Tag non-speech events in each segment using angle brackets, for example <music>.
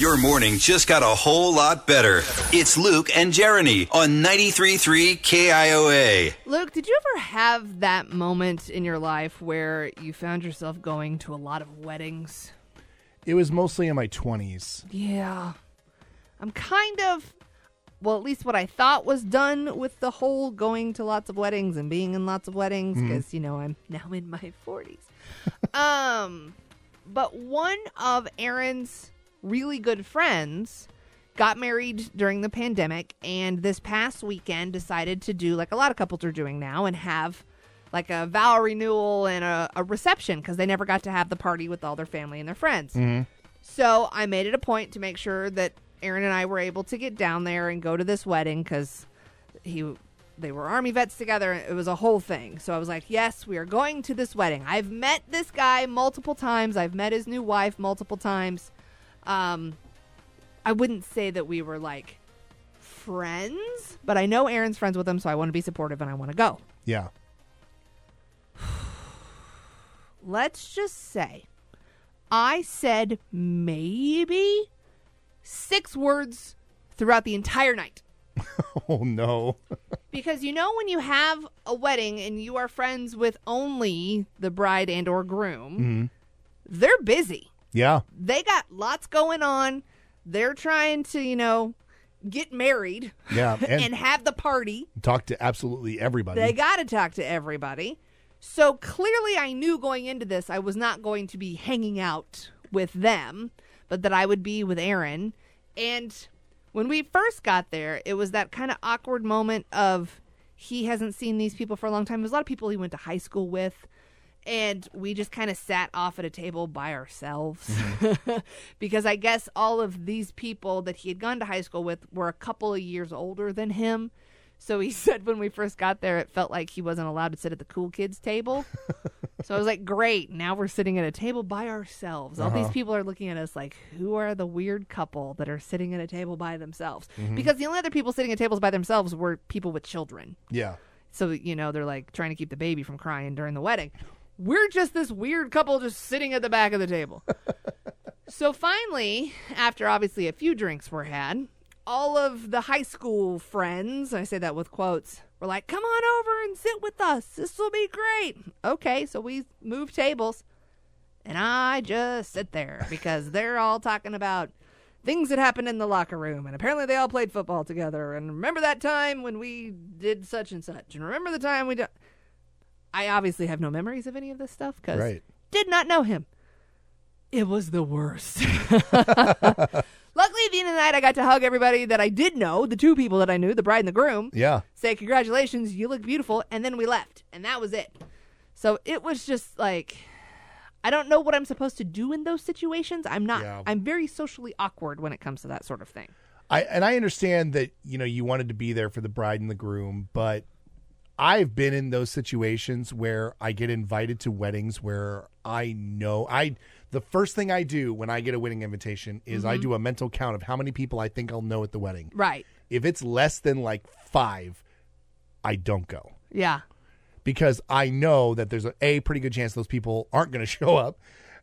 Your morning just got a whole lot better. It's Luke and Jeremy on 93.3 KIOA. Luke, did you ever have that moment in your life where you found yourself going to a lot of weddings? It was mostly in my 20s. Yeah. I'm kind of, well, at least what I thought was done with the whole going to lots of weddings and being in lots of weddings because, you know, I'm now in my 40s. <laughs> um, but one of Aaron's really good friends got married during the pandemic and this past weekend decided to do like a lot of couples are doing now and have like a vow renewal and a, a reception because they never got to have the party with all their family and their friends. Mm-hmm. So I made it a point to make sure that Aaron and I were able to get down there and go to this wedding because he they were army vets together. It was a whole thing. So I was like, yes, we are going to this wedding. I've met this guy multiple times. I've met his new wife multiple times. Um, I wouldn't say that we were like friends, but I know Aaron's friends with him, so I want to be supportive and I want to go. Yeah. <sighs> let's just say I said maybe six words throughout the entire night. <laughs> Oh, no. <laughs> Because you know when you have a wedding and you are friends with only the bride and or groom, they're busy. Yeah. They got lots going on. They're trying to, you know, get married Yeah. <laughs> and, And, have the party. talk to absolutely everybody. They got to talk to everybody. So clearly, I knew going into this, I was not going to be hanging out with them, but that I would be with Aaron. And when we first got there, it was that kind of awkward moment of he hasn't seen these people for a long time. There's a lot of people he went to high school with. And we just kind of sat off at a table by ourselves mm-hmm. <laughs> because I guess all of these people that he had gone to high school with were a couple of years older than him. So he <laughs> said when we first got there, it felt like he wasn't allowed to sit at the cool kids table. <laughs> so I was like, great. Now we're sitting at a table by ourselves. All these uh-huh. people are looking at us like, who are the weird couple that are sitting at a table by themselves? Mm-hmm. Because the only other people sitting at tables by themselves were people with children. yeah. So, you know, they're like trying to keep the baby from crying during the wedding. We're just this weird couple just sitting at the back of the table. <laughs> so finally, after obviously a few drinks were had, all of the high school friends, I say that with quotes, were like, come on over and sit with us. This will be great. Okay, so we move tables. And I just sit there because <laughs> they're all talking about things that happened in the locker room. And apparently they all played football together. And remember that time when we did such and such. And remember the time we did. I obviously have no memories of any of this stuff because Right. did not know him. It was the worst. <laughs> Luckily, at the end of the night, I got to hug everybody that I did know, the two people that I knew, the bride and the groom Yeah. say congratulations you look beautiful and then we left and that was it so it was just like i don't know what i'm supposed to do in those situations i'm not Yeah. i'm very socially awkward when it comes to that sort of thing I and I understand that you know you wanted to be there for the bride and the groom, but I've been in those situations where I get invited to weddings where I know I the first thing I do when I get a wedding invitation is I mm-hmm. do a mental count of how many people I think I'll know at the wedding. right If it's less than like 5, I don't go. yeah because I know that there's a, a pretty good chance those people aren't going <laughs> to show up,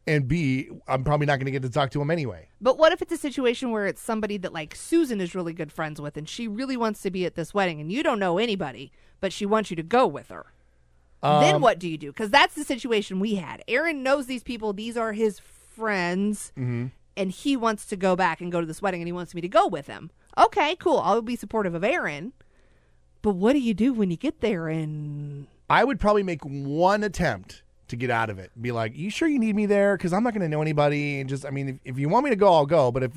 and b I'm probably not going to get to talk to him anyway. but what if it's a situation where it's somebody that like susan is really good friends with and she really wants to be at this wedding and you don't know anybody but she wants you to go with her? Then um, what do you do? Because that's the situation we had. Aaron knows these people. These are his friends. Mm-hmm. And he wants to go back and go to this wedding and he wants me to go with him. Okay cool. I'll be supportive of aaron. But what do you do when you get there and I would probably make one attempt to get out of it. Be like, "You sure you need me there? Because I'm not going to know anybody." And just, I mean, if, if you want me to go, I'll go. But if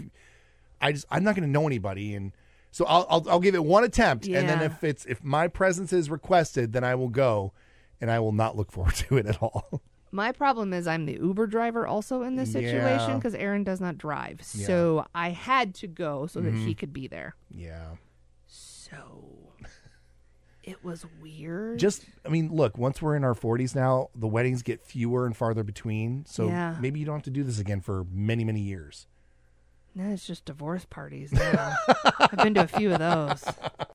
I just, I'm not going to know anybody, and so I'll, I'll I'll give it one attempt, and then if it's if my presence is requested, then I will go, and I will not look <laughs> forward to it at all. my problem is i'm the uber driver also in this situation Yeah. because aaron does not drive so i had to go so that he mm-hmm. could be there yeah. so it was weird. Just i mean look once we're in our 40s now the weddings get fewer and farther between. So Yeah. maybe you don't have to do this again for many many years. No it's just divorce parties i've been to a few of those <laughs>